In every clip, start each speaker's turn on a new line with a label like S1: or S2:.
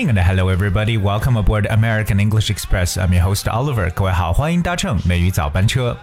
S1: morning and hello everybody. Welcome aboard American English Express. I'm your host Oliver. 各位好，欢迎搭乘美语早班车。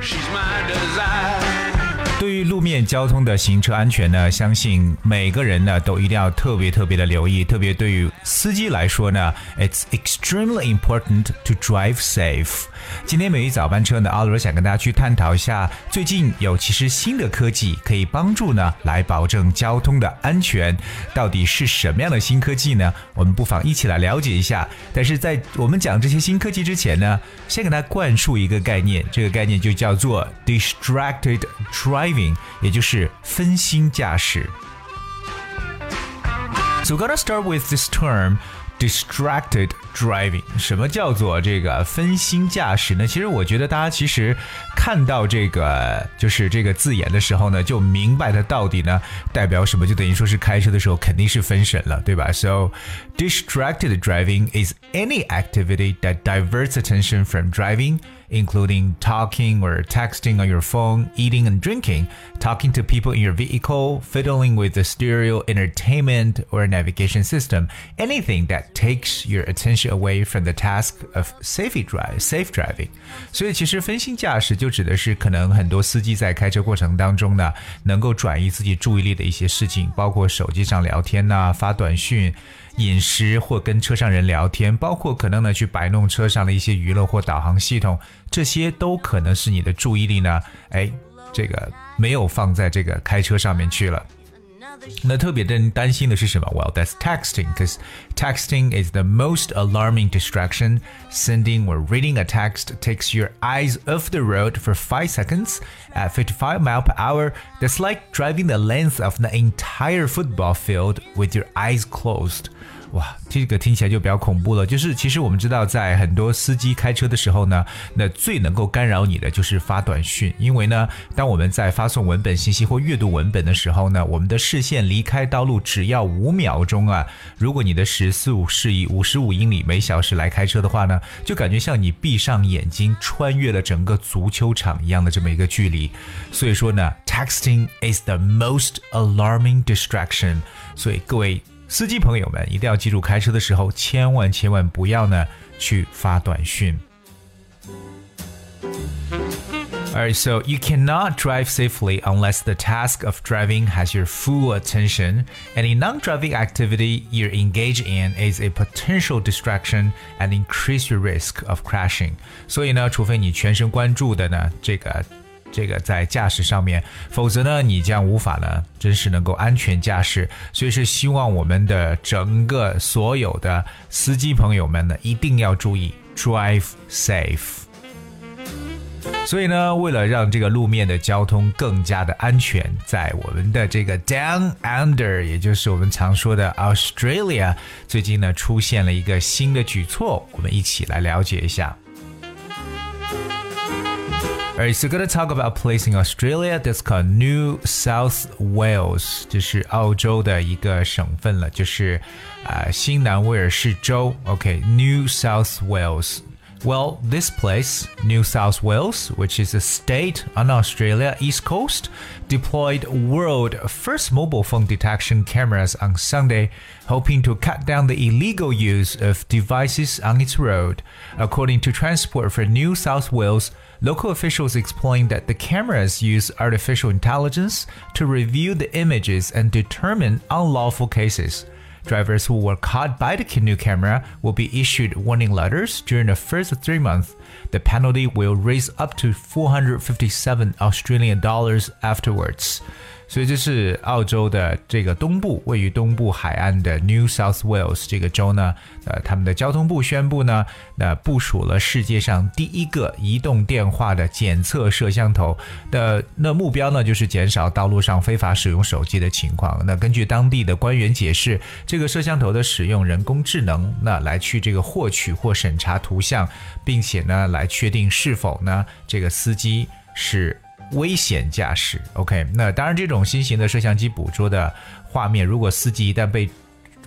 S1: 对 于路面交通的行车安全呢，相信每个人呢都一定要特别特别的留意。特别对于司机来说呢，It's extremely important to drive safe。今天美语早班车呢，阿罗想跟大家去探讨一下，最近有其实新的科技可以帮助呢来保证交通的安全，到底是什么样的新科技呢？我们不妨一起来了解一下。但是在我们讲这些新科技之前呢，先给大家灌输一个概念，这个概念就叫做 distracted driving。driving，也就是分心驾驶。So we're gonna start with this term. Distracted driving，什么叫做这个分心驾驶呢？其实我觉得大家其实看到这个就是这个字眼的时候呢，就明白它到底呢代表什么，就等于说是开车的时候肯定是分神了，对吧？So distracted driving is any activity that diverts attention from driving including talking or texting on your phone, eating and drinking, talking to people in your vehicle, fiddling with the stereo entertainment or navigation system, anything that takes your attention away from the task of safe drive, safe driving. 所以其实分心驾驶就指的是可能很多司机在开车过程当中呢，能够转移自己注意力的一些事情，包括手机上聊天呐、啊、发短讯。 饮食或跟车上人聊天，包括可能呢去摆弄车上的一些娱乐或导航系统，这些都可能是你的注意力呢，哎，这个没有放在这个开车上面去了。那特别的担心的是什么？Well, that's texting, because texting is the most alarming distraction. Sending or reading a text takes your eyes off the road for five seconds at 55 mile per hour. That's like driving the length of the entire football field with your eyes closed. 哇，这个听起来就比较恐怖了。就是其实我们知道，在很多司机开车的时候呢，那最能够干扰你的就是发短讯，因为呢，当我们在发送文本信息或阅读文本的时候呢，我们的视线离开道路只要五秒钟啊。如果你的时速是以五十五英里每小时来开车的话呢，就感觉像你闭上眼睛穿越了整个足球场一样的这么一个距离。所以说呢，texting is the most alarming distraction。所以各位。司机朋友们一定要记住，开车的时候千万千万不要呢去发短讯。Alright, so you cannot drive safely unless the task of driving has your full attention. Any non-driving activity you're engaged in is a potential distraction and increase your risk of crashing. 所以呢，除非你全神贯注的呢，这个 这个在驾驶上面，否则呢，你将无法呢，真是能够安全驾驶。所以是希望我们的整个所有的司机朋友们呢，一定要注意 drive safe。所以呢，为了让这个路面的交通更加的安全，在我们的这个 Down Under，也就是我们常说的 Australia，最近呢出现了一个新的举措，我们一起来了解一下。Alright, so gonna talk about a place in Australia that's called New South Wales，这是澳洲的一个省份了，就是啊、呃、新南威尔士州。OK，New、okay, South Wales。 Well, this place, New South Wales, which is a state on Australia east coast, deployed world first mobile phone detection cameras on Sunday, hoping to cut down the illegal use of devices on its road. According to Transport for New South Wales, Local officials explained that the cameras use artificial intelligence to review the images and determine unlawful cases. Drivers who were caught by the canoe camera will be issued warning letters during the first three months. The penalty will raise up to 457 Australian dollars afterwards. 所以这是澳洲的这个东部，位于东部海岸的 New South Wales 这个州呢，呃，他们的交通部宣布呢，那部署了世界上第一个移动电话的检测摄像头的那目标呢，就是减少道路上非法使用手机的情况。那根据当地的官员解释，这个摄像头的使用人工智能，那来去这个获取或审查图像，并且呢，来确定是否呢这个司机是。危险驾驶，OK，那当然，这种新型的摄像机捕捉的画面，如果司机一旦被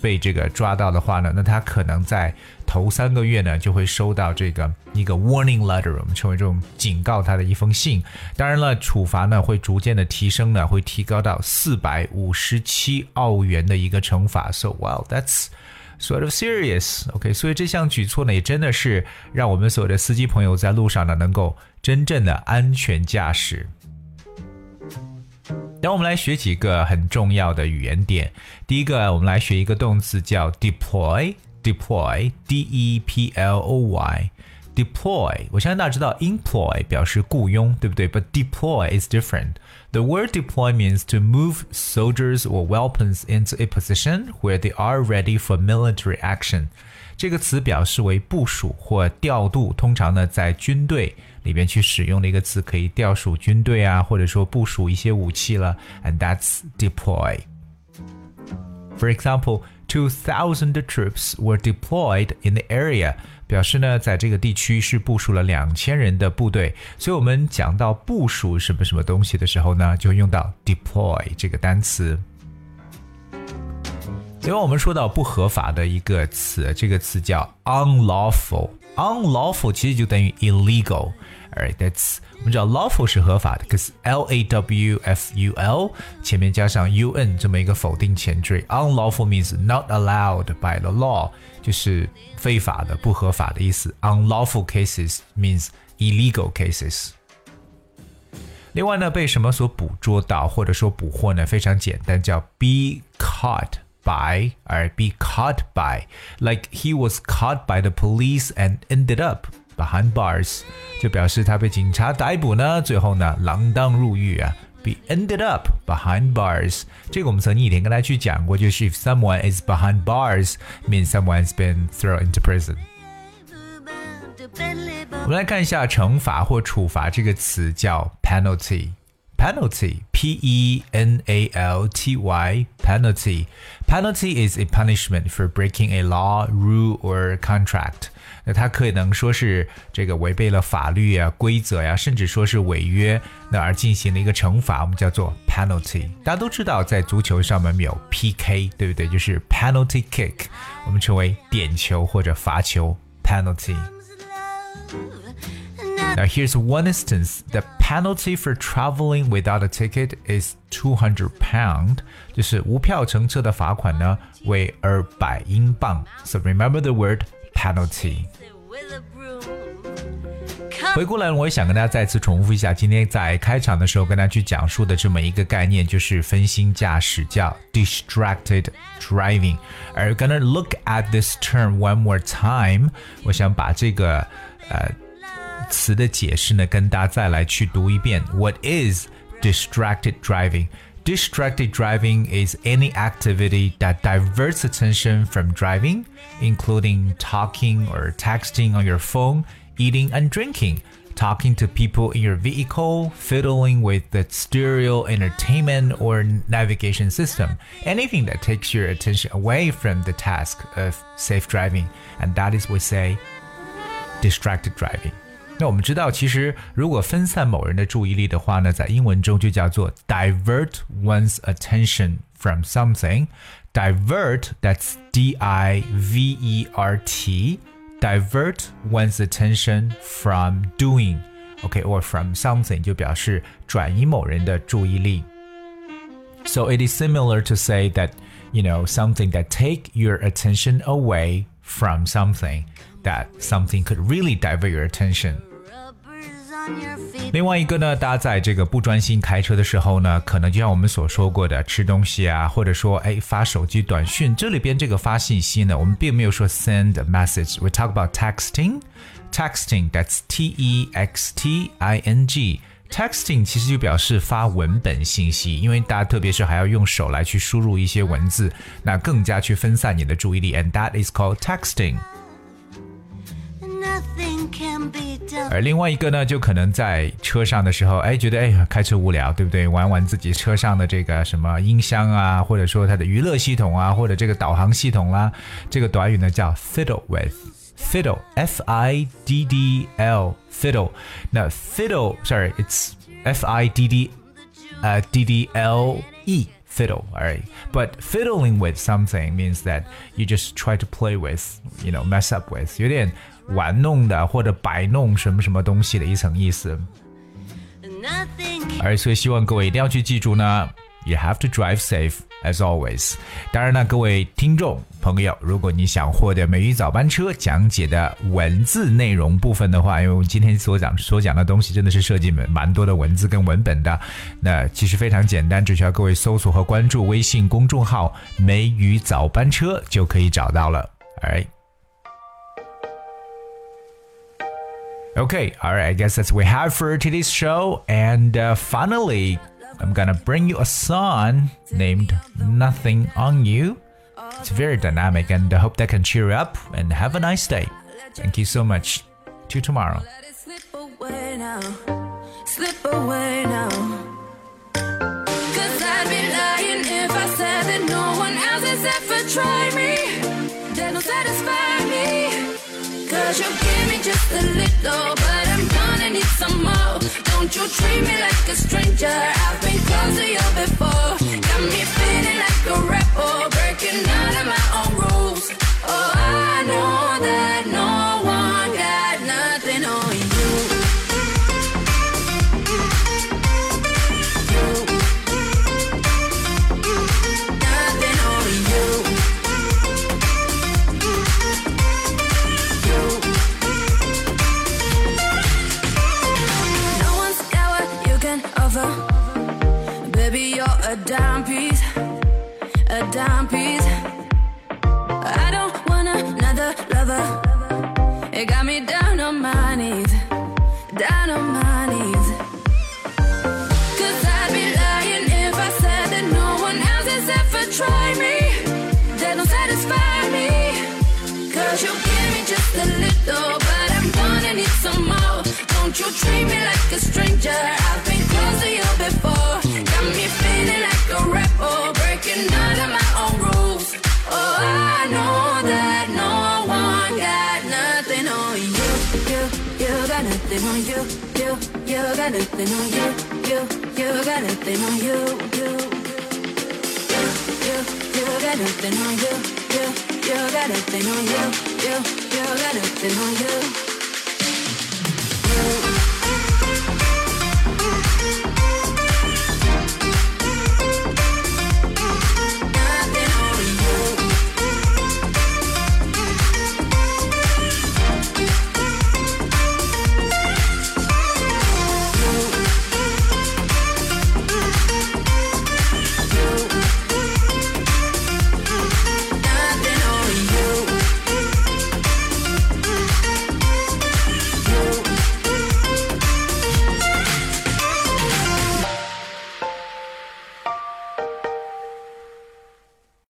S1: 被这个抓到的话呢，那他可能在头三个月呢就会收到这个一个 warning letter，我们称为这种警告他的一封信。当然了，处罚呢会逐渐的提升呢，会提高到四百五十七澳元的一个惩罚。So wow, that's sort of serious. OK，所以这项举措呢也真的是让我们所有的司机朋友在路上呢能够真正的安全驾驶。让我们来学几个很重要的语言点。第一个，我们来学一个动词叫 deploy，deploy，d e p l o y。deploy，我相信大家知道 employ 表示雇佣，对不对？But deploy is different. The word deploy means to move soldiers or weapons into a position where they are ready for military action. 这个词表示为部署或调度，通常呢在军队里边去使用的一个词，可以调属军队啊，或者说部署一些武器了。And that's deploy. For example, two thousand troops were deployed in the area. 表示呢，在这个地区是部署了两千人的部队。所以，我们讲到部署什么什么东西的时候呢，就用到 deploy 这个单词。另外我们说到不合法的一个词，这个词叫 unlawful。unlawful 其实就等于 illegal。Alright，that's 我们知道 lawful 是合法的，可是 l a w f u l 前面加上 u n 这么一个否定前缀，unlawful means not allowed by the law，就是非法的、不合法的意思。unlawful cases means illegal cases。另外呢，被什么所捕捉到或者说捕获呢？非常简单，叫 be caught。by or be caught by. Like he was caught by the police and ended up behind bars，就表示他被警察逮捕呢，最后呢锒铛入狱啊。Be ended up behind bars，这个我们曾经以前跟大家去讲过，就是 if someone is behind bars means someone's been thrown into prison。我们来看一下惩罚或处罚这个词叫 penalty。penalty, P E N A L T Y, penalty. Penalty is a punishment for breaking a law, rule, or contract. 那它可能说是这个违背了法律啊、规则呀、啊，甚至说是违约，那而进行了一个惩罚，我们叫做 penalty。大家都知道，在足球上面有 PK，对不对？就是 penalty kick，我们称为点球或者罚球 penalty。now here's one instance. The penalty for traveling without a ticket is two hundred pound，就是无票乘车的罚款呢为二百英镑。So remember the word penalty. 回过来，我也想跟大家再次重复一下，今天在开场的时候跟大家去讲述的这么一个概念，就是分心驾驶，叫 distracted driving。而 gonna look at this term one more time，我想把这个呃。词的解释呢，跟大家再来去读一遍。What is distracted driving? Distracted driving is any activity that diverts attention from driving, including talking or texting on your phone, eating and drinking, talking to people in your vehicle, fiddling with the stereo entertainment or navigation system, anything that takes your attention away from the task of safe driving. And that is what we say distracted driving. 那我们知道，其实如果分散某人的注意力的话呢，在英文中就叫做 divert one's attention from something。divert that's D I V E R T divert one's attention from doing okay or from something 就表示转移某人的注意力。So it is similar to say that you know something that take your attention away from something that something could really divert your attention 另外一个呢，大家在这个不专心开车的时候呢，可能就像我们所说过的，吃东西啊，或者说哎发手机短讯，这里边这个发信息呢，我们并没有说 send a message。We talk about texting. Texting that's T E X T I N G. Texting 其实就表示发文本信息，因为大家特别是还要用手来去输入一些文字，那更加去分散你的注意力，and that is called texting. 而另外一个呢，就可能在车上的时候，哎，觉得哎开车无聊，对不对？玩玩自己车上的这个什么音箱啊，或者说它的娱乐系统啊，或者这个导航系统啦，这个短语呢叫 fiddle with，fiddle，f i d d l，fiddle。那 fiddle，sorry，it's f i d d，呃，d d l e。
S2: fiddle. All right, but fiddling with something means that you just try to play with, you know, mess up with，有点玩弄的或者摆弄什么什么东西的一层意思。而所以希望各位一定要去记住呢 ，You have to drive safe as always。当然呢，各位听众朋友，如果你想获得美语早班车讲解的文字内容部分的话，因为我们今天所讲所讲的东西真的是涉及蛮蛮多的文字跟文本的，那其实非常简单，只需要各位搜索和关注微信公众号“美语早班车”就可以找到了。Alright。Okay, all right, I guess that's what we have for today's show. And uh, finally, I'm gonna bring you a song named Nothing on You. It's very dynamic, and I hope that can cheer you up and have a nice day. Thank you so much. Till tomorrow. Cause you give me just a little, but I'm gonna need some more. Don't you treat me like a stranger. A dime piece, a dime piece. I don't want another lover. It got me down on my knees, down on my knees. Cause I'd be lying if I said that no one else has ever tried me. That don't satisfy me. Cause you give me just a little, but I'm gonna need some more. Don't you treat me like a stranger. Nothing on you. You, you got nothing on you. You, you got nothing on you. You, you, you, got nothing on you. You, you got nothing on you. You, you got nothing on you.